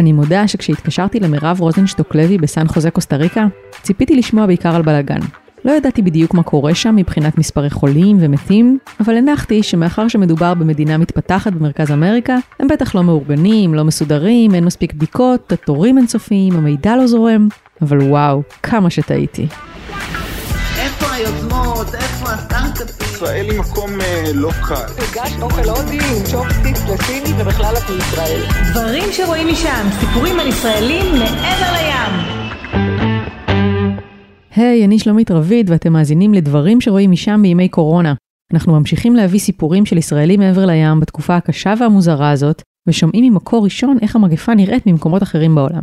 אני מודה שכשהתקשרתי למירב רוזנשטוק לוי בסן חוזה קוסטה ריקה, ציפיתי לשמוע בעיקר על בלאגן. לא ידעתי בדיוק מה קורה שם מבחינת מספרי חולים ומתים, אבל הנחתי שמאחר שמדובר במדינה מתפתחת במרכז אמריקה, הם בטח לא מאורגנים, לא מסודרים, אין מספיק בדיקות, התורים אינסופיים, המידע לא זורם, אבל וואו, כמה שטעיתי. איפה היוזמות? איפה הסטארט-אפים? ישראל היא מקום אה, לא קל. הגש אוכל הודי עם צ'ופסטיק לסיני ובכלל את מישראל. דברים שרואים משם, סיפורים על ישראלים מעבר לים. היי, אני שלומית רביד ואתם מאזינים לדברים שרואים משם בימי קורונה. אנחנו ממשיכים להביא סיפורים של ישראלים מעבר לים בתקופה הקשה והמוזרה הזאת, ושומעים ממקור ראשון איך המגפה נראית ממקומות אחרים בעולם.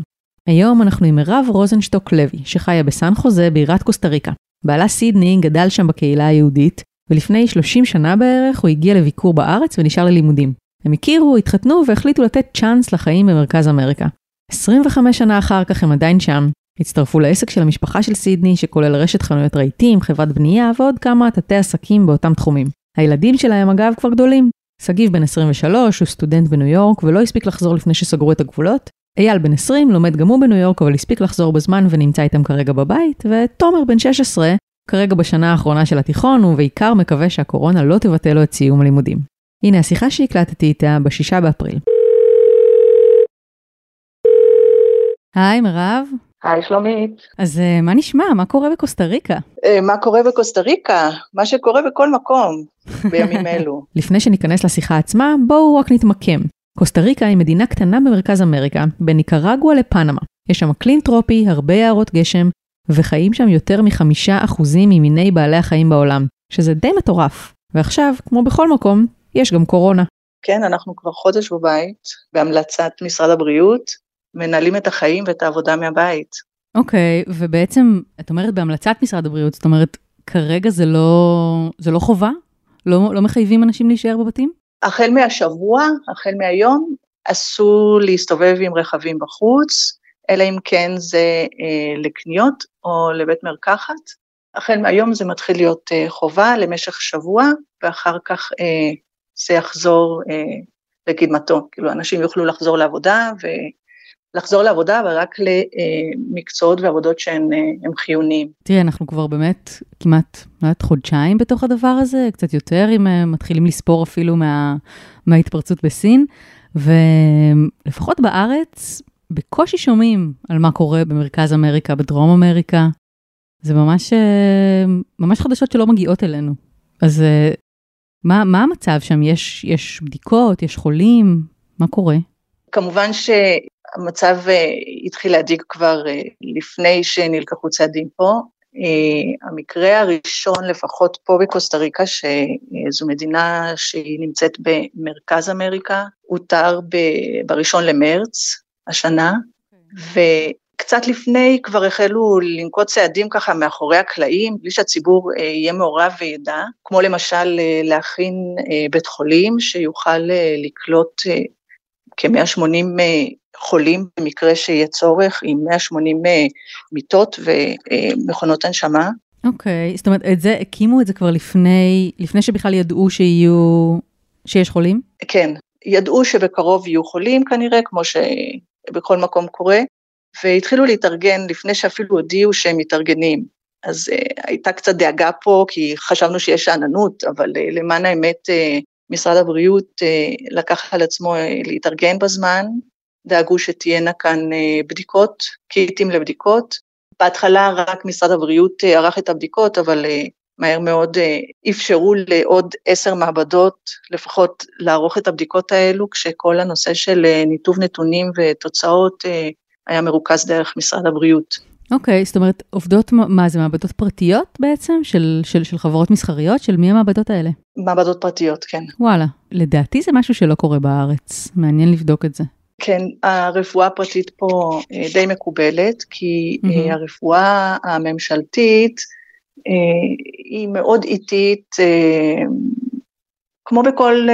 היום אנחנו עם מירב רוזנשטוק לוי, שחיה בסן חוזה בירת קוסטה ריקה. בעלה סידני גדל שם בקהילה היהודית, ולפני 30 שנה בערך הוא הגיע לביקור בארץ ונשאר ללימודים. הם הכירו, התחתנו והחליטו לתת צ'אנס לחיים במרכז אמריקה. 25 שנה אחר כך הם עדיין שם, הצטרפו לעסק של המשפחה של סידני, שכולל רשת חנויות רהיטים, חברת בנייה ועוד כמה תתי עסקים באותם תחומים. הילדים שלהם אגב כבר גדולים. שגיב בן 23 הוא סטודנט בניו יורק ולא הספיק לחזור לפני שסגרו את הגבולות. אייל בן 20 לומד גם הוא בניו יורק אבל הספיק לחזור בזמן ונמצא איתם כרגע בבית, ותומר בן 16 כרגע בשנה האחרונה של התיכון ובעיקר מקווה שהקורונה לא תבטא לו את סיום הלימודים. הנה השיחה שהקלטתי איתה ב-6 באפריל. היי מירב. היי שלומית. אז uh, מה נשמע? מה קורה בקוסטה ריקה? Uh, מה קורה בקוסטה ריקה? מה שקורה בכל מקום בימים אלו. לפני שניכנס לשיחה עצמה, בואו רק נתמקם. קוסטה ריקה היא מדינה קטנה במרכז אמריקה, בין ניקרגואה לפנמה. יש שם אקלים טרופי, הרבה יערות גשם, וחיים שם יותר מחמישה אחוזים ממיני בעלי החיים בעולם, שזה די מטורף. ועכשיו, כמו בכל מקום, יש גם קורונה. כן, אנחנו כבר חודש בבית, בהמלצת משרד הבריאות, מנהלים את החיים ואת העבודה מהבית. אוקיי, okay, ובעצם, את אומרת בהמלצת משרד הבריאות, זאת אומרת, כרגע זה לא, זה לא חובה? לא, לא מחייבים אנשים להישאר בבתים? החל מהשבוע, החל מהיום, אסור להסתובב עם רכבים בחוץ, אלא אם כן זה אה, לקניות או לבית מרקחת. החל מהיום זה מתחיל להיות אה, חובה למשך שבוע, ואחר כך אה, זה יחזור אה, לקדמתו. כאילו, אנשים יוכלו לחזור לעבודה לחזור לעבודה, אבל רק למקצועות ועבודות שהם חיוניים. תראי, אנחנו כבר באמת כמעט, מעט חודשיים בתוך הדבר הזה, קצת יותר, אם מתחילים לספור אפילו מה, מההתפרצות בסין, ולפחות בארץ, בקושי שומעים על מה קורה במרכז אמריקה, בדרום אמריקה. זה ממש, אה, ממש חדשות שלא מגיעות אלינו. אז אה, מה, מה המצב שם? יש, יש בדיקות, יש חולים? מה קורה? כמובן ש... המצב אה, התחיל להדאיג כבר לפני שנלקחו צעדים פה. המקרה הראשון, לפחות פה בקוסטה ריקה, שזו מדינה שהיא נמצאת במרכז אמריקה, אותר בראשון למרץ השנה, וקצת לפני כבר החלו לנקוט צעדים ככה מאחורי הקלעים, בלי שהציבור יהיה מעורב וידע, כמו למשל להכין בית חולים שיוכל לקלוט כ-180 חולים במקרה שיהיה צורך, עם 180 אה, מיטות ומכונות הנשמה. אוקיי, okay, זאת אומרת, את זה, הקימו את זה כבר לפני, לפני שבכלל ידעו שיהיו, שיש חולים? כן, ידעו שבקרוב יהיו חולים כנראה, כמו שבכל מקום קורה, והתחילו להתארגן לפני שאפילו הודיעו שהם מתארגנים. אז uh, הייתה קצת דאגה פה, כי חשבנו שיש שאננות, אבל uh, למען האמת, uh, משרד הבריאות uh, לקח על עצמו uh, להתארגן בזמן, דאגו שתהיינה כאן אה, בדיקות, קיטים לבדיקות. בהתחלה רק משרד הבריאות אה, ערך את הבדיקות, אבל אה, מהר מאוד אפשרו לעוד עשר מעבדות לפחות לערוך את הבדיקות האלו, כשכל הנושא של ניתוב נתונים ותוצאות היה מרוכז דרך משרד הבריאות. אוקיי, okay, זאת אומרת, עובדות, מה זה, מעבדות פרטיות בעצם? של, של, של חברות מסחריות? של מי המעבדות האלה? מעבדות פרטיות, כן. וואלה, לדעתי זה משהו שלא קורה בארץ, מעניין לבדוק את זה. כן, הרפואה הפרטית פה אה, די מקובלת, כי mm-hmm. הרפואה הממשלתית אה, היא מאוד איטית, כמו בכל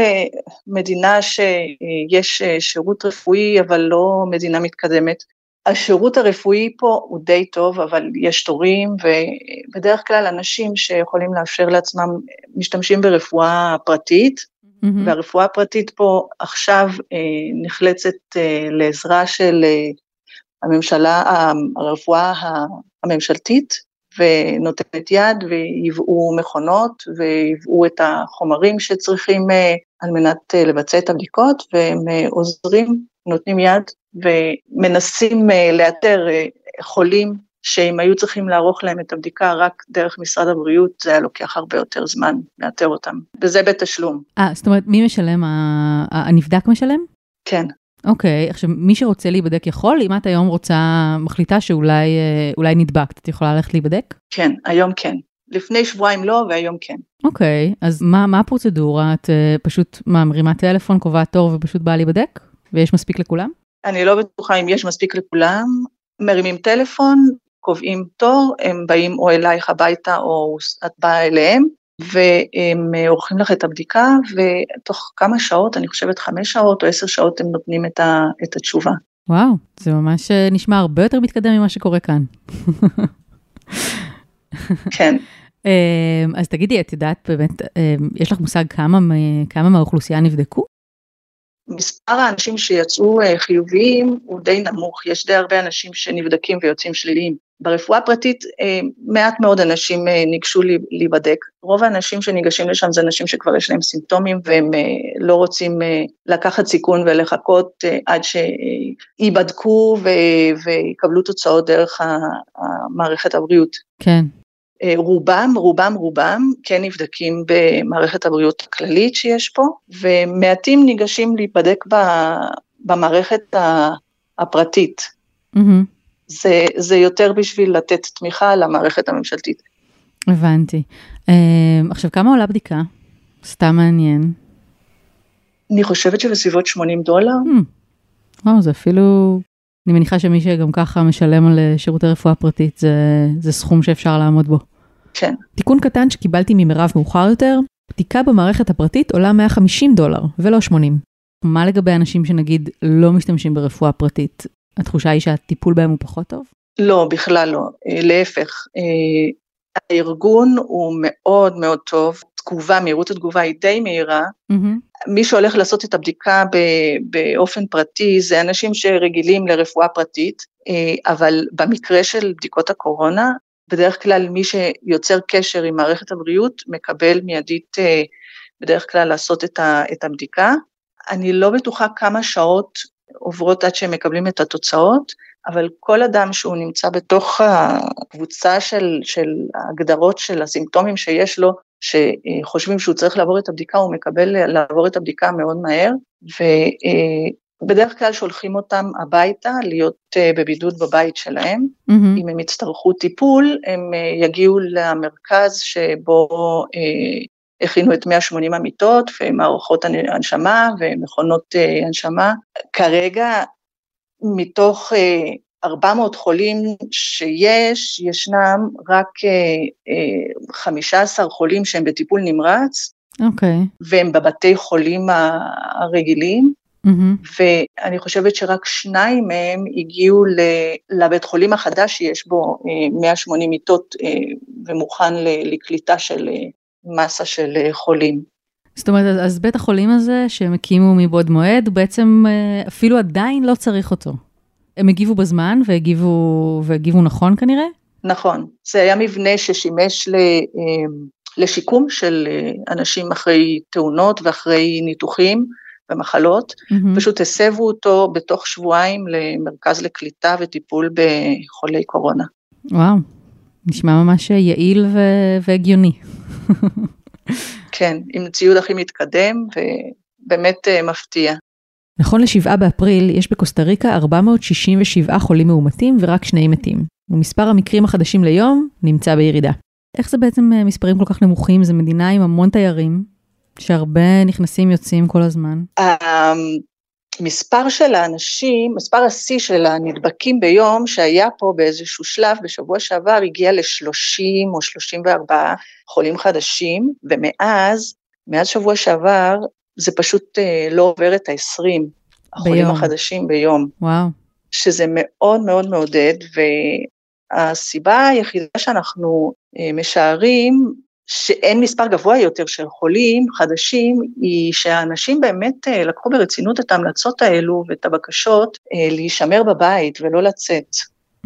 מדינה שיש שירות רפואי, אבל לא מדינה מתקדמת. השירות הרפואי פה הוא די טוב, אבל יש תורים, ובדרך כלל אנשים שיכולים לאפשר לעצמם משתמשים ברפואה פרטית, מהמם. והרפואה הפרטית פה עכשיו אה, נחלצת אה, לעזרה של אה, הממשלה, הרפואה הממשלתית, ונותנת יד וייבאו מכונות וייבאו את החומרים שצריכים אה, על מנת אה, לבצע את הבדיקות, והם אה, עוזרים, נותנים יד ומנסים לאתר חולים שאם היו צריכים לערוך להם את הבדיקה רק דרך משרד הבריאות, זה היה לוקח הרבה יותר זמן לאתר אותם, וזה בתשלום, אה, זאת אומרת, מי משלם? הנבדק משלם? כן. אוקיי, עכשיו, מי שרוצה להיבדק יכול, אם את היום רוצה, מחליטה שאולי אה, נדבקת, את יכולה ללכת להיבדק? כן, היום כן. לפני שבועיים לא, והיום כן. אוקיי, אז מה, מה הפרוצדורה? את אה, פשוט מה, מרימה טלפון, קובעת תור ופשוט באה להיבדק? ויש מספיק לכולם? אני לא בטוחה אם יש מספיק לכולם, מרימים טלפון, קובעים תור, הם באים או אלייך הביתה או את באה אליהם, והם אה, עורכים לך את הבדיקה, ותוך כמה שעות, אני חושבת חמש שעות או עשר שעות, הם נותנים את, ה, את התשובה. וואו, זה ממש אה, נשמע הרבה יותר מתקדם ממה שקורה כאן. כן. אה, אז תגידי, את יודעת באמת, אה, יש לך מושג כמה, כמה מהאוכלוסייה נבדקו? מספר האנשים שיצאו אה, חיוביים הוא די נמוך, יש די הרבה אנשים שנבדקים ויוצאים שליליים. ברפואה הפרטית אה, מעט מאוד אנשים אה, ניגשו להיבדק. רוב האנשים שניגשים לשם זה אנשים שכבר יש להם סימפטומים והם אה, לא רוצים לקחת סיכון ולחכות עד שייבדקו ויקבלו תוצאות דרך המערכת הבריאות. כן. רובם, רובם, רובם כן נבדקים במערכת הבריאות הכללית שיש פה, ומעטים ניגשים להיבדק במערכת הפרטית. מהמם. זה, זה יותר בשביל לתת תמיכה למערכת הממשלתית. הבנתי. אה, עכשיו, כמה עולה בדיקה? סתם מעניין. אני חושבת שבסביבות 80 דולר, Hmm. וואו, זה אפילו... אני מניחה שמי שגם ככה משלם על אה, שירותי רפואה פרטית, זה, זה סכום שאפשר לעמוד בו. כן. תיקון קטן שקיבלתי ממירב מאוחר יותר, בדיקה במערכת הפרטית עולה 150 דולר, ולא 80. מה לגבי אנשים שנגיד לא משתמשים ברפואה פרטית? התחושה היא שהטיפול בהם הוא פחות טוב? לא, בכלל לא, אה, להפך. אה, הארגון הוא מאוד מאוד טוב, תגובה, מהירות התגובה היא די מהירה, מהמם. מי שהולך לעשות את הבדיקה ב- באופן פרטי זה אנשים שרגילים לרפואה פרטית, אה, אבל במקרה של בדיקות הקורונה, בדרך כלל מי שיוצר קשר עם מערכת הבריאות מקבל מיידית בדרך כלל לעשות את הבדיקה. אני לא בטוחה כמה שעות עוברות עד שהם מקבלים את התוצאות, אבל כל אדם שהוא נמצא בתוך הקבוצה של, של ההגדרות של הסימפטומים שיש לו, שחושבים שהוא צריך לעבור את הבדיקה, הוא מקבל לעבור את הבדיקה מאוד מהר, ובדרך כלל שולחים אותם הביתה להיות אה, בבידוד בבית שלהם. מהמם. אם הם יצטרכו טיפול, הם אה, יגיעו למרכז שבו אה, הכינו את 180 המיטות ומערכות הנ- הנשמה ומכונות אה, הנשמה. כרגע, מתוך אה, 400 חולים שיש, ישנם רק אה, אה, 15 חולים שהם בטיפול נמרץ, אוקיי. והם בבתי חולים הרגילים, מהמם. ואני חושבת שרק שניים מהם הגיעו לבית חולים החדש שיש בו אה, 180 מיטות אה, ומוכן לקליטה של אה, מסה של אה, חולים. זאת אומרת, אז, בית החולים הזה שהם הקימו מבעוד מועד, הוא בעצם אה, אפילו עדיין לא צריך אותו. הם הגיבו בזמן והגיבו, והגיבו נכון כנראה? נכון, זה היה מבנה ששימש ל, אה, לשיקום של אנשים אחרי תאונות ואחרי ניתוחים ומחלות, מהמם. פשוט הסבו אותו בתוך שבועיים למרכז לקליטה וטיפול בחולי קורונה. וואו, נשמע ממש יעיל ו- והגיוני. כן, עם ציוד הכי מתקדם ובאמת אה, מפתיע. נכון לשבעה באפריל, יש בקוסטה ריקה 467 חולים מאומתים ורק שני מתים. ומספר המקרים החדשים ליום נמצא בירידה. איך זה בעצם אה, מספרים כל כך נמוכים? זו מדינה עם המון תיירים, שהרבה נכנסים יוצאים כל הזמן. המספר של האנשים, מספר השיא של הנדבקים ביום שהיה פה באיזשהו שלב בשבוע שעבר הגיע ל-30 או 34 חולים חדשים, ומאז, מאז שבוע שעבר, זה פשוט אה, לא עובר את ה-20 החולים ביום. החדשים ביום, וואו. שזה מאוד מאוד מעודד, והסיבה היחידה שאנחנו אה, משערים שאין מספר גבוה יותר של חולים חדשים, היא שהאנשים באמת אה, לקחו ברצינות את ההמלצות האלו ואת הבקשות אה, להישמר בבית ולא לצאת.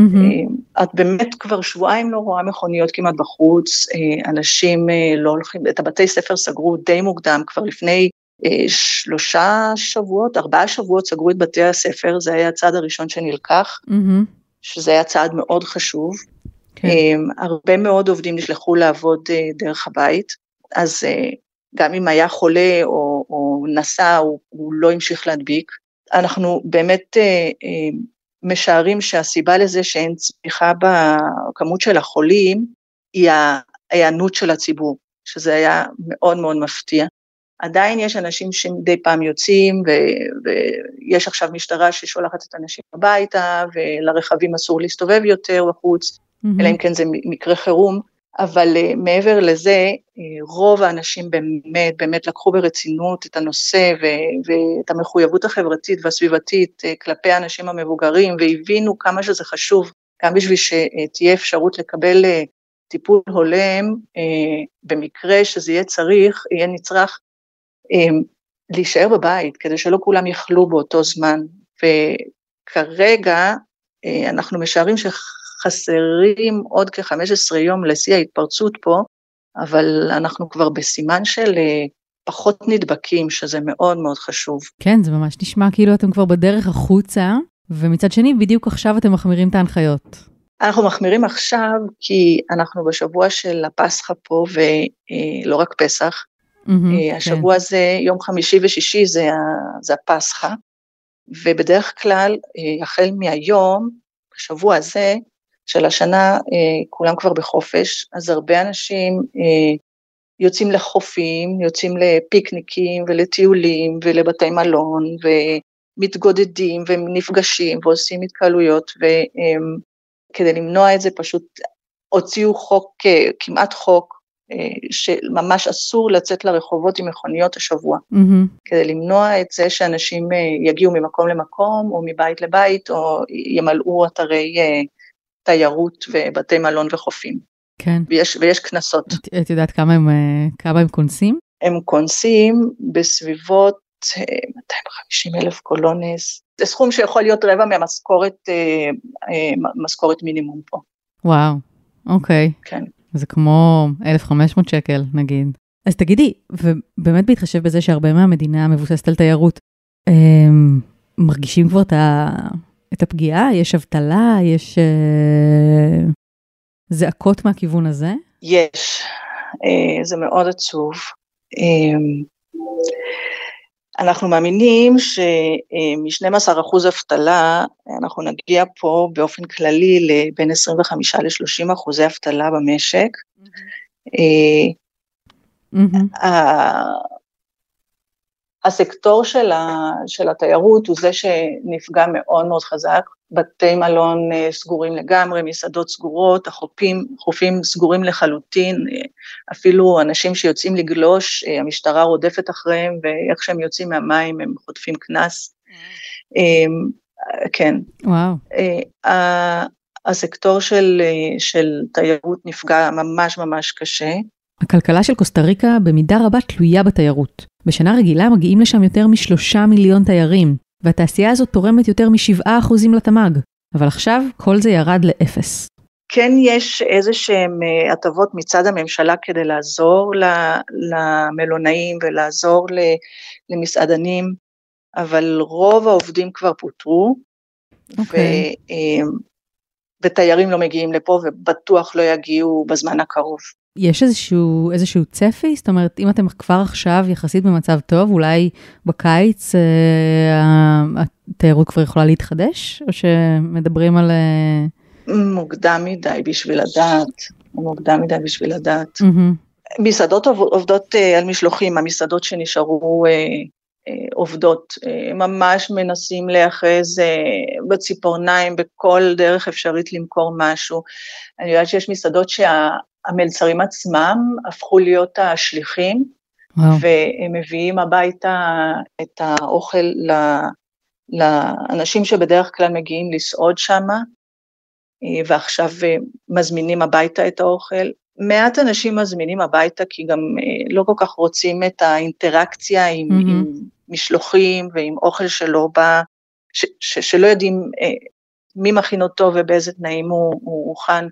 Mm-hmm. את באמת כבר שבועיים לא רואה מכוניות כמעט בחוץ, אנשים לא הולכים, את הבתי ספר סגרו די מוקדם, כבר לפני שלושה שבועות, ארבעה שבועות סגרו את בתי הספר, זה היה הצעד הראשון שנלקח, mm-hmm. שזה היה צעד מאוד חשוב. כן. אמ, הרבה מאוד עובדים נשלחו לעבוד אה, דרך הבית, אז אה, גם אם היה חולה או, או נסע, הוא, הוא לא המשיך להדביק. אנחנו באמת אה, משערים שהסיבה לזה שאין צמיחה בכמות של החולים, היא ההיענות של הציבור, שזה היה מאוד מאוד מפתיע. עדיין יש אנשים שמדי פעם יוצאים, ו- ויש עכשיו משטרה ששולחת את האנשים הביתה, ולרכבים אסור להסתובב יותר בחוץ, mm-hmm. אלא אם כן זה מקרה חירום, אבל uh, מעבר לזה, uh, רוב האנשים באמת, באמת לקחו ברצינות את הנושא ו- ואת המחויבות החברתית והסביבתית uh, כלפי האנשים המבוגרים, והבינו כמה שזה חשוב, גם בשביל שתהיה אפשרות לקבל טיפול הולם, במקרה שזה יהיה צריך, יהיה נצרך, להישאר בבית, כדי שלא כולם יאכלו באותו זמן. וכרגע אנחנו משערים ש... חסרים עוד כ-15 יום לשיא ההתפרצות פה, אבל אנחנו כבר בסימן של אה, פחות נדבקים, שזה מאוד מאוד חשוב. כן, זה ממש נשמע כאילו אתם כבר בדרך החוצה, ומצד שני, בדיוק עכשיו אתם מחמירים את ההנחיות. אנחנו מחמירים עכשיו כי אנחנו בשבוע של הפסחא פה, ולא רק פסח. Mm-hmm, השבוע כן. הזה, יום חמישי ושישי זה, זה הפסחא, ובדרך כלל, אה, החל מהיום, בשבוע הזה, של השנה אה, כולם כבר בחופש, אז הרבה אנשים אה, יוצאים לחופים, יוצאים לפיקניקים ולטיולים ולבתי מלון ומתגודדים ונפגשים ועושים התקהלויות וכדי למנוע את זה פשוט הוציאו חוק, אה, כמעט חוק, שממש אסור לצאת לרחובות עם מכוניות השבוע, mm-hmm. כדי למנוע את זה שאנשים יגיעו ממקום למקום או מבית לבית או ימלאו אתרי תיירות ובתי מלון וחופים. כן. ויש, ויש קנסות. את, את יודעת כמה הם, אה, כמה הם קונסים? הם קונסים בסביבות 250 אה, אלף קולונס. זה סכום שיכול להיות רבע מהמשכורת, אה, משכורת מינימום פה. וואו, אוקיי. כן. זה כמו 1,500 שקל נגיד. אז תגידי, ובאמת בהתחשב בזה שהרבה מהמדינה מבוססת על תיירות, הם מרגישים כבר את ה... את הפגיעה? יש אבטלה? יש אה, זעקות מהכיוון הזה? יש, אה, זה מאוד עצוב. אה, אנחנו מאמינים שמ-12% אבטלה, אנחנו נגיע פה באופן כללי לבין 25 ל-30 אחוזי אבטלה במשק. Mm-hmm. הסקטור של, ה, של התיירות הוא זה שנפגע מאוד מאוד חזק, בתי מלון אה, סגורים לגמרי, מסעדות סגורות, החופים, חופים סגורים לחלוטין, אה, אפילו אנשים שיוצאים לגלוש, אה, המשטרה רודפת אחריהם, ואיך שהם יוצאים מהמים הם חוטפים קנס. אמ, כן. וואו. הסקטור של, של תיירות נפגע ממש ממש קשה. הכלכלה של קוסטה ריקה במידה רבה תלויה בתיירות. בשנה רגילה מגיעים לשם יותר משלושה מיליון תיירים, והתעשייה הזאת תורמת יותר משבעה אחוזים לתמ"ג. אבל עכשיו כל זה ירד לאפס. כן יש איזה שהן אה, הטבות מצד הממשלה כדי לעזור למלונאים ולעזור למסעדנים, אבל רוב העובדים כבר פוטרו, okay. אוקיי. ו, אה, ותיירים לא מגיעים לפה ובטוח לא יגיעו בזמן הקרוב. יש איזשהו, איזשהו צפי? זאת אומרת, אם אתם כבר עכשיו יחסית במצב טוב, אולי בקיץ אה, התיירות כבר יכולה להתחדש? או שמדברים על... אה... מוקדם מדי בשביל לדעת, מוקדם מדי בשביל לדעת. Mm-hmm. מסעדות עובדות אה, על משלוחים, המסעדות שנשארו אה, אה, עובדות, אה, ממש מנסים להיאחז אה, בציפורניים בכל דרך אפשרית למכור משהו. אני יודעת שיש מסעדות שה... המלצרים עצמם הפכו להיות השליחים, וואו. והם מביאים הביתה את האוכל לאנשים שבדרך כלל מגיעים לסעוד שם, ועכשיו מזמינים הביתה את האוכל. מעט אנשים מזמינים הביתה, כי גם אה, לא כל כך רוצים את האינטראקציה עם, mm-hmm. עם משלוחים ועם אוכל שלא בא, ש, ש, שלא יודעים אה, מי מכין אותו ובאיזה תנאים הוא, הוא הוכן.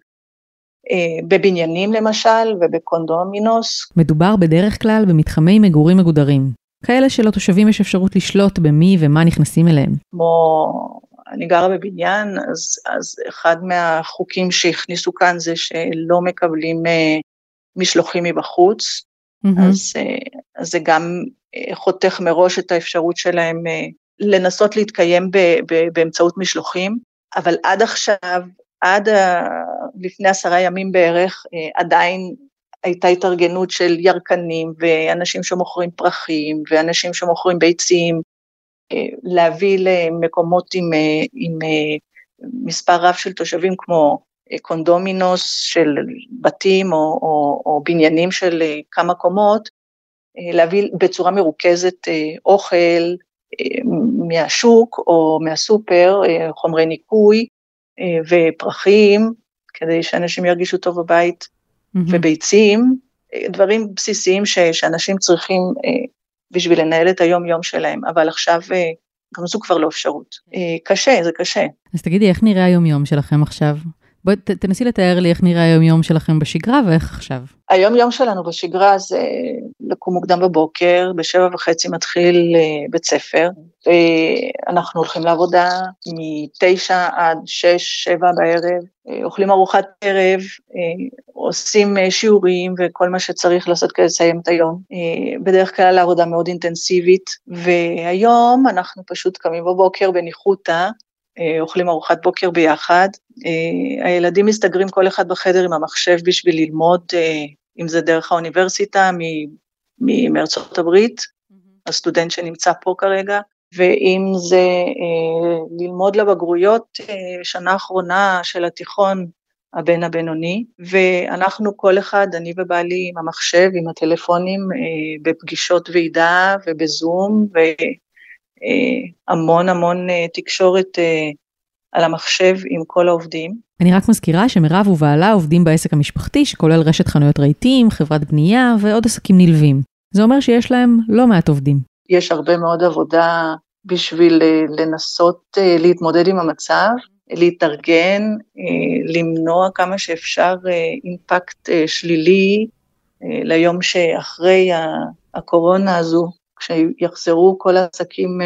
אה, בבניינים למשל ובקונדומינוס. מדובר בדרך כלל במתחמי מגורים מגודרים, כאלה שלתושבים יש אפשרות לשלוט במי ומה נכנסים אליהם. כמו אני גרה בבניין, אז, אז אחד מהחוקים שהכניסו כאן זה שלא מקבלים uh, משלוחים מבחוץ, mm-hmm. אז, uh, אז זה גם uh, חותך מראש את האפשרות שלהם uh, לנסות להתקיים ב, ב, באמצעות משלוחים, אבל עד עכשיו, עד uh, לפני עשרה ימים בערך, uh, עדיין הייתה התארגנות של ירקנים ואנשים שמוכרים פרחים ואנשים שמוכרים ביצים להביא למקומות עם, אה, עם אה, מספר רב של תושבים כמו אה, קונדומינוס של בתים או, או, או בניינים של כמה קומות, להביא בצורה מרוכזת אוכל מהשוק או מהסופר, חומרי ניקוי ופרחים, כדי שאנשים ירגישו טוב בבית, mm-hmm. וביצים, דברים בסיסיים ש, שאנשים צריכים בשביל לנהל את היום-יום שלהם, אבל עכשיו אה, גם זו כבר לא אפשרות. אה, קשה, זה קשה. אז תגידי, איך נראה היום-יום שלכם עכשיו? בואי תנסי לתאר לי איך נראה היום-יום שלכם בשגרה ואיך עכשיו. היום-יום שלנו בשגרה זה לקום מוקדם בבוקר, בשבע וחצי מתחיל אה, בית ספר, ואנחנו הולכים לעבודה מתשע עד שש, שבע בערב, אה, אוכלים ארוחת ערב, אה, עושים שיעורים וכל מה שצריך לעשות כדי לסיים את היום. בדרך כלל העבודה מאוד אינטנסיבית, והיום אנחנו פשוט קמים בבוקר בניחותא, אוכלים ארוחת בוקר ביחד. הילדים מסתגרים כל אחד בחדר עם המחשב בשביל ללמוד, אם זה דרך האוניברסיטה, מארצות הברית. הסטודנט שנמצא פה כרגע, ואם זה אה, ללמוד לבגרויות אה, שנה אחרונה של התיכון, הבן הבינוני, ואנחנו כל אחד, אני ובעלי עם המחשב, עם הטלפונים, אה, בפגישות ועידה ובזום, אה, המון אה, תקשורת אה, על המחשב עם כל העובדים. אני רק מזכירה שמירב ובעלה עובדים בעסק המשפחתי, שכולל רשת חנויות רהיטים, חברת בנייה ועוד עסקים נלווים. זה אומר שיש להם לא מעט עובדים. יש הרבה מאוד עבודה בשביל אה, לנסות אה, להתמודד עם המצב, להתארגן, למנוע כמה שאפשר אימפקט שלילי ליום שאחרי הקורונה הזו, כשיחזרו כל העסקים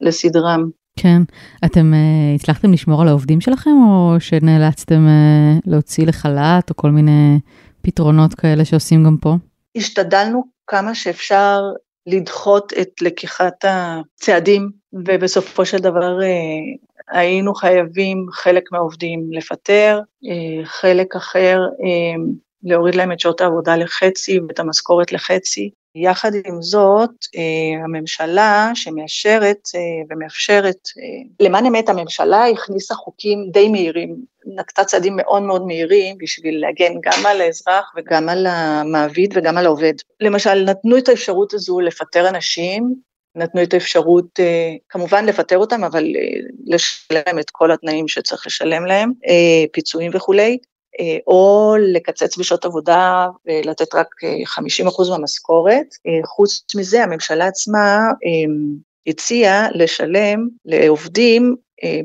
לסדרם. כן. אתם uh, הצלחתם לשמור על העובדים שלכם, או שנאלצתם uh, להוציא לחל"ת, או כל מיני פתרונות כאלה שעושים גם פה? השתדלנו כמה שאפשר לדחות את לקיחת הצעדים, ובסופו של דבר uh, היינו חייבים חלק מהעובדים לפטר, uh, חלק אחר uh, להוריד להם את שעות העבודה לחצי ואת המשכורת לחצי. יחד עם זאת, אה, הממשלה שמאשרת אה, ומאפשרת, אה, למען אמת הממשלה הכניסה חוקים די מהירים, נקטה צעדים מאוד מאוד מהירים בשביל להגן גם על האזרח וגם על המעביד וגם על העובד. למשל, נתנו את האפשרות הזו לפטר אנשים, נתנו את האפשרות כמובן לפטר אותם, אבל לשלם את כל התנאים שצריך לשלם להם, פיצויים וכולי, או לקצץ בשעות עבודה ולתת רק 50 אה, אחוז מהמשכורת. אה, חוץ מזה, הממשלה עצמה הציעה לשלם לעובדים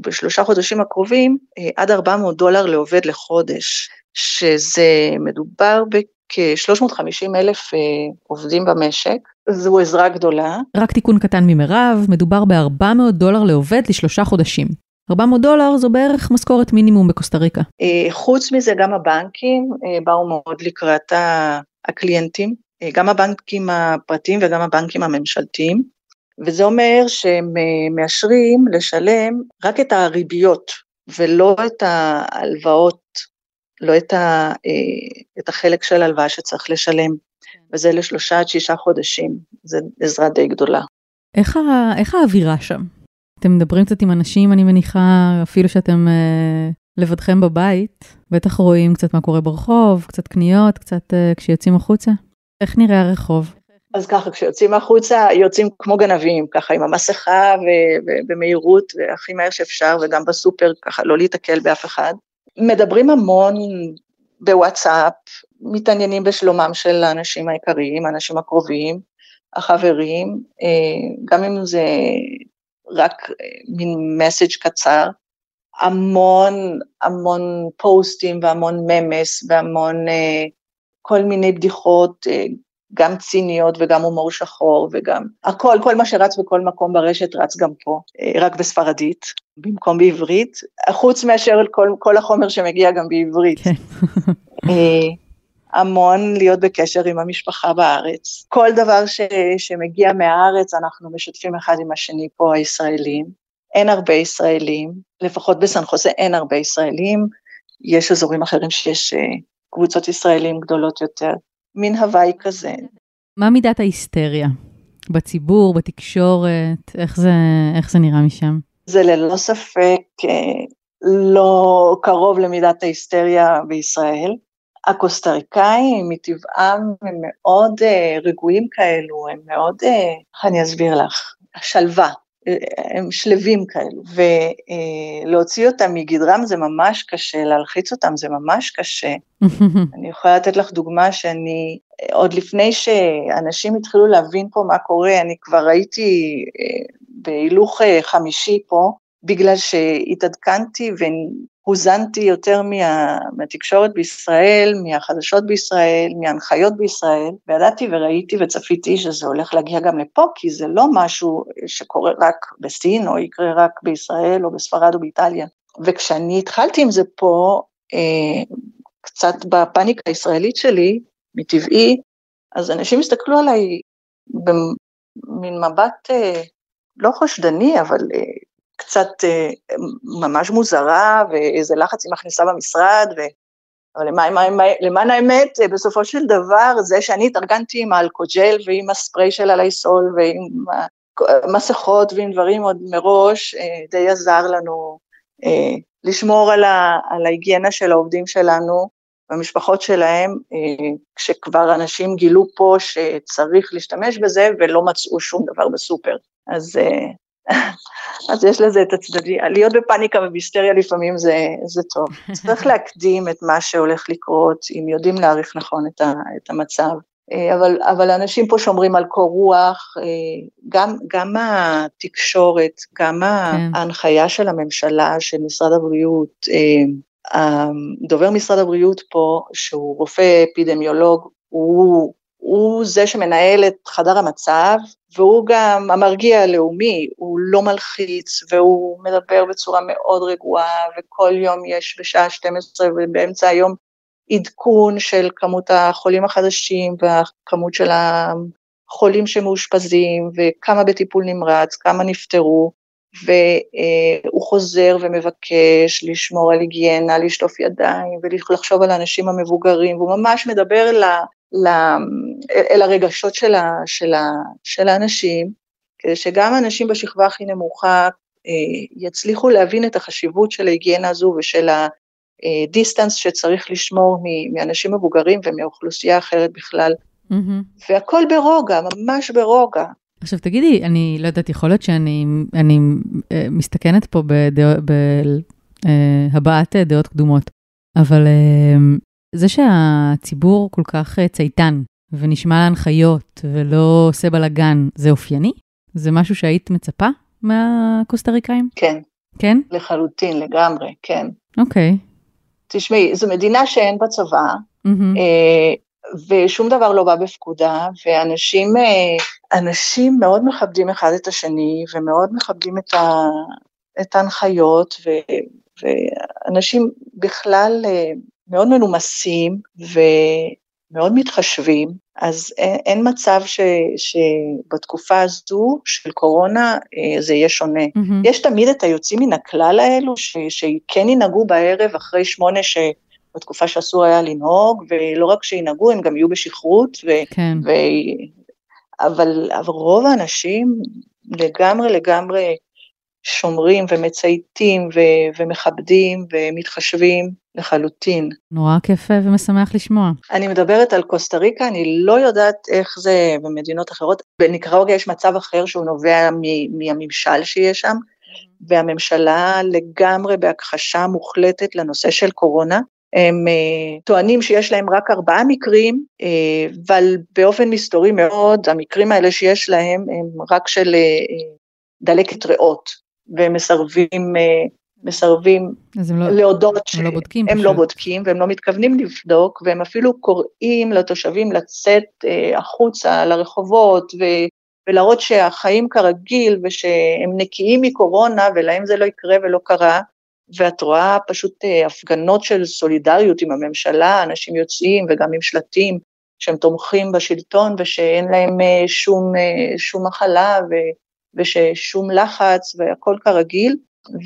בשלושה חודשים הקרובים עד 400 דולר לעובד לחודש, שזה מדובר בכ-350 אלף עובדים במשק, זו עזרה גדולה. רק תיקון קטן ממירב, מדובר ב-400 דולר לעובד לשלושה חודשים. 400 דולר זו בערך משכורת מינימום בקוסטה ריקה. אה, חוץ מזה גם הבנקים אה, באו מאוד לקראת הקליינטים, אה, גם הבנקים הפרטיים וגם הבנקים הממשלתיים, וזה אומר שהם מאשרים לשלם רק את הריביות ולא את ההלוואות, לא את, ה, את החלק של הלוואה שצריך לשלם, וזה לשלושה עד שישה חודשים, זו עזרה די גדולה. איך, איך האווירה שם? אתם מדברים קצת עם אנשים, אני מניחה, אפילו שאתם אה, לבדכם בבית, בטח רואים קצת מה קורה ברחוב, קצת קניות, קצת אה, כשיוצאים החוצה. איך נראה הרחוב? אז ככה, כשיוצאים החוצה, יוצאים כמו גנבים, ככה עם המסכה ובמהירות, והכי מהר שאפשר, וגם בסופר, ככה, לא להיתקל באף אחד. מדברים המון בוואטסאפ, מתעניינים בשלומם של האנשים היקרים, האנשים הקרובים, החברים, אה, גם אם זה רק מין מסאג' קצר, המון המון פוסטים והמון ממס והמון כל מיני בדיחות, גם ציניות וגם הומור שחור וגם הכל, כל מה שרץ בכל מקום ברשת רץ גם פה, רק בספרדית, במקום בעברית, חוץ מאשר כל, כל החומר שמגיע גם בעברית. כן. המון להיות בקשר עם המשפחה בארץ. כל דבר ש, שמגיע מהארץ אנחנו משתפים אחד עם השני פה הישראלים. אין הרבה ישראלים, לפחות בסן חוזה אין הרבה ישראלים, יש אזורים אחרים שיש קבוצות ישראלים גדולות יותר. מין הוואי כזה. מה מידת ההיסטריה? בציבור, בתקשורת, איך זה, איך זה נראה משם? זה ללא ספק לא קרוב למידת ההיסטריה בישראל. הקוסטריקאים מטבעם הם מאוד רגועים כאלו, הם מאוד, איך אני אסביר לך, שלווה, הם שלווים כאלו, ולהוציא אותם מגדרם זה ממש קשה, להלחיץ אותם זה ממש קשה. אני יכולה לתת לך דוגמה שאני, עוד לפני שאנשים התחילו להבין פה מה קורה, אני כבר הייתי בהילוך חמישי פה, בגלל שהתעדכנתי והוזנתי יותר מה, מהתקשורת בישראל, מהחדשות בישראל, מההנחיות בישראל, וידעתי וראיתי וצפיתי שזה הולך להגיע גם לפה, כי זה לא משהו שקורה רק בסין, או יקרה רק בישראל, או בספרד או באיטליה. וכשאני התחלתי עם זה פה, אה, קצת בפאניקה הישראלית שלי, מטבעי, אז אנשים הסתכלו עליי במין מבט אה, לא חושדני, אבל אה, קצת אה, ממש מוזרה, ואיזה לחץ היא מכניסה במשרד, ו... אבל למען, למען האמת, אה, בסופו של דבר, זה שאני התארגנתי עם האלכוג'ל ועם הספרי של הלייסול ועם מסכות ועם דברים עוד מראש, אה, די עזר לנו לשמור על, ה, על ההיגיינה של העובדים שלנו והמשפחות שלהם, כשכבר אנשים גילו פה שצריך להשתמש בזה ולא מצאו שום דבר בסופר. אז אז יש לזה את הצדדים, להיות בפאניקה ובהיסטריה לפעמים זה, זה טוב. צריך להקדים את מה שהולך לקרות, אם יודעים להעריך נכון את, ה, את המצב. אה, אבל, אבל אנשים פה שומרים על קור רוח, אה, גם, גם התקשורת, גם כן. ההנחיה של הממשלה, של משרד הבריאות, אה, דובר משרד הבריאות פה, שהוא רופא אפידמיולוג, הוא הוא זה שמנהל את חדר המצב, והוא גם המרגיע הלאומי, הוא לא מלחיץ, והוא מדבר בצורה מאוד רגועה, וכל יום יש בשעה 12 ובאמצע היום עדכון של כמות החולים החדשים והכמות של החולים שמאושפזים, וכמה בטיפול נמרץ, כמה נפטרו, והוא חוזר ומבקש לשמור על היגיינה, לשטוף ידיים ולחשוב על האנשים המבוגרים, והוא ממש מדבר אל, אל הרגשות של, ה, של, ה, של האנשים, כדי שגם אנשים בשכבה הכי נמוכה אה, יצליחו להבין את החשיבות של ההיגיינה הזו ושל הדיסטנס שצריך לשמור מאנשים מבוגרים ומאוכלוסייה אחרת בכלל. Mm-hmm. והכל ברוגע, ממש ברוגע. עכשיו תגידי, אני לא יודעת, יכול להיות שאני אני, אה, מסתכנת פה בהבעת אה, דעות קדומות, אבל זה שהציבור כל כך צייתן ונשמע להנחיות ולא עושה בלאגן, זה אופייני? זה משהו שהיית מצפה מהקוסטריקאים? כן. כן? לחלוטין, לגמרי, כן. אוקיי. תשמעי, זו מדינה שאין בה צבא, mm-hmm. אה, ושום דבר לא בא בפקודה, ואנשים אה, אנשים מאוד מכבדים אחד את השני, ומאוד מכבדים את, ה, את ההנחיות, ו, ואנשים בכלל אה, מאוד מנומסים, ו... מאוד מתחשבים, אז אין, אין מצב ש, שבתקופה הזו של קורונה אה, זה יהיה שונה. Mm-hmm. יש תמיד את היוצאים מן הכלל האלו, ש, שכן ינהגו בערב אחרי שמונה, ש... בתקופה שאסור היה לנהוג, ולא רק שינהגו, הם גם יהיו בשכרות, ו, כן. ו, אבל, אבל רוב האנשים לגמרי לגמרי שומרים ומצייתים ו- ומכבדים ומתחשבים לחלוטין. נורא כיף ומשמח לשמוע. אני מדברת על קוסטה ריקה, אני לא יודעת איך זה במדינות אחרות. בניקראוגיה יש מצב אחר שהוא נובע מ- מהממשל שיש שם, והממשלה לגמרי בהכחשה מוחלטת לנושא של קורונה, הם uh, טוענים שיש להם רק ארבעה מקרים, uh, אבל באופן מסתורי מאוד, המקרים האלה שיש להם הם רק של uh, דלקת ריאות, והם מסרבים, uh, מסרבים לא, להודות הם שהם לא בודקים הם פשוט. לא בודקים והם לא מתכוונים לבדוק, והם אפילו קוראים לתושבים לצאת uh, החוצה לרחובות ו, ולהראות שהחיים כרגיל ושהם נקיים מקורונה ולהם זה לא יקרה ולא קרה. ואת רואה פשוט אה, הפגנות של סולידריות עם הממשלה, אנשים יוצאים וגם עם שלטים שהם תומכים בשלטון ושאין להם אה, שום, אה, שום מחלה ו, וששום לחץ והכל כרגיל,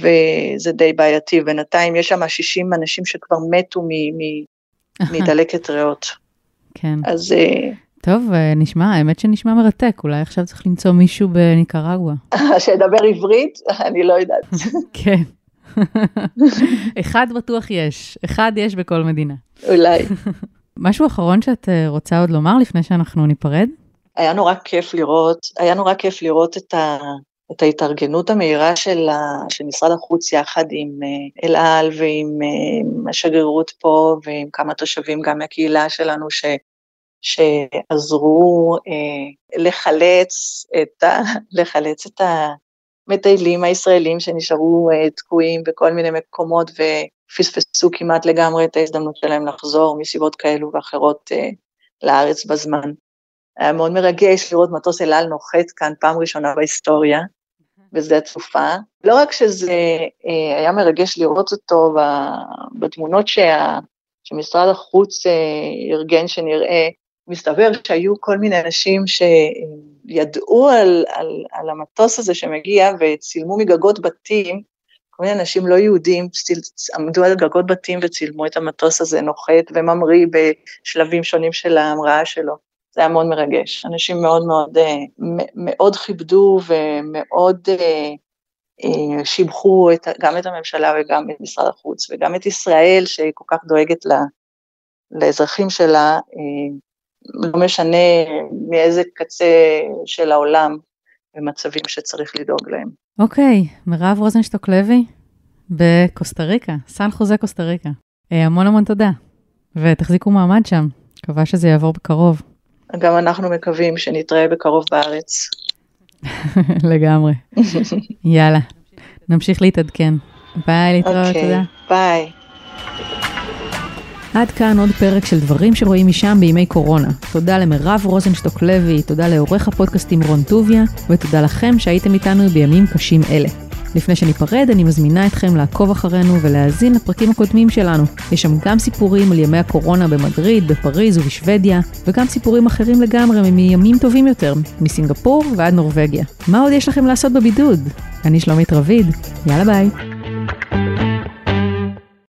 וזה די בעייתי. בינתיים יש שם 60 אנשים שכבר מתו מ, מ, מדלקת ריאות. כן. אז אה, טוב, אה, נשמע, האמת שנשמע מרתק, אולי עכשיו צריך למצוא מישהו בניקרגואה. שידבר עברית, אני לא יודעת. כן. אחד בטוח יש, אחד יש בכל מדינה. אולי. משהו אחרון שאת אה, רוצה עוד לומר לפני שאנחנו ניפרד? היה נורא כיף לראות, היה נורא כיף לראות את, ה, את ההתארגנות המהירה של, ה, של משרד החוץ יחד עם אה, אל על ועם אה, השגרירות פה ועם כמה תושבים גם מהקהילה שלנו ש, שעזרו אה, לחלץ, את ה, לחלץ את המטיילים הישראלים שנשארו אה, תקועים בכל מיני מקומות ופספסו כמעט לגמרי את ההזדמנות שלהם לחזור מסיבות כאלו ואחרות אה, לארץ בזמן. היה מאוד מרגש לראות מטוס אל על נוחת כאן פעם ראשונה בהיסטוריה, בשדה התעופה. לא רק שזה אה, היה מרגש לראות אותו בתמונות שה, שמשרד החוץ אה, ארגן שנראה, מסתבר שהיו כל מיני אנשים שידעו על, על, על המטוס הזה שמגיע וצילמו מגגות בתים, כל מיני אנשים לא יהודים עמדו על גגות בתים וצילמו את המטוס הזה נוחת וממריא בשלבים שונים של ההמראה שלו. זה היה מאוד מרגש. אנשים מאוד מאוד, מאוד כיבדו ומאוד שיבחו את, גם את הממשלה וגם את משרד החוץ וגם את ישראל שהיא כל כך דואגת לה, לאזרחים שלה, לא משנה מאיזה קצה של העולם במצבים שצריך לדאוג להם. אוקיי, okay, מירב רוזנשטוק לוי בקוסטה ריקה, סן חוזה קוסטה ריקה. המון המון תודה, ותחזיקו מעמד שם, מקווה שזה יעבור בקרוב. גם אנחנו מקווים שנתראה בקרוב בארץ. לגמרי. יאללה, נמשיך להתעדכן. ביי, להתראות, okay, תודה. ביי. עד כאן עוד פרק של דברים שרואים משם בימי קורונה. תודה למירב רוזנשטוק לוי, תודה לעורך הפודקאסטים רון טוביה, ותודה לכם שהייתם איתנו בימים קשים אלה. לפני שניפרד, אני מזמינה אתכם לעקוב אחרינו ולהאזין לפרקים הקודמים שלנו. יש שם גם סיפורים על ימי הקורונה במדריד, בפריז ובשוודיה, וגם סיפורים אחרים לגמרי מימים טובים יותר, מסינגפור ועד נורבגיה. מה עוד יש לכם לעשות בבידוד? אני שלומית רביד, יאללה ביי.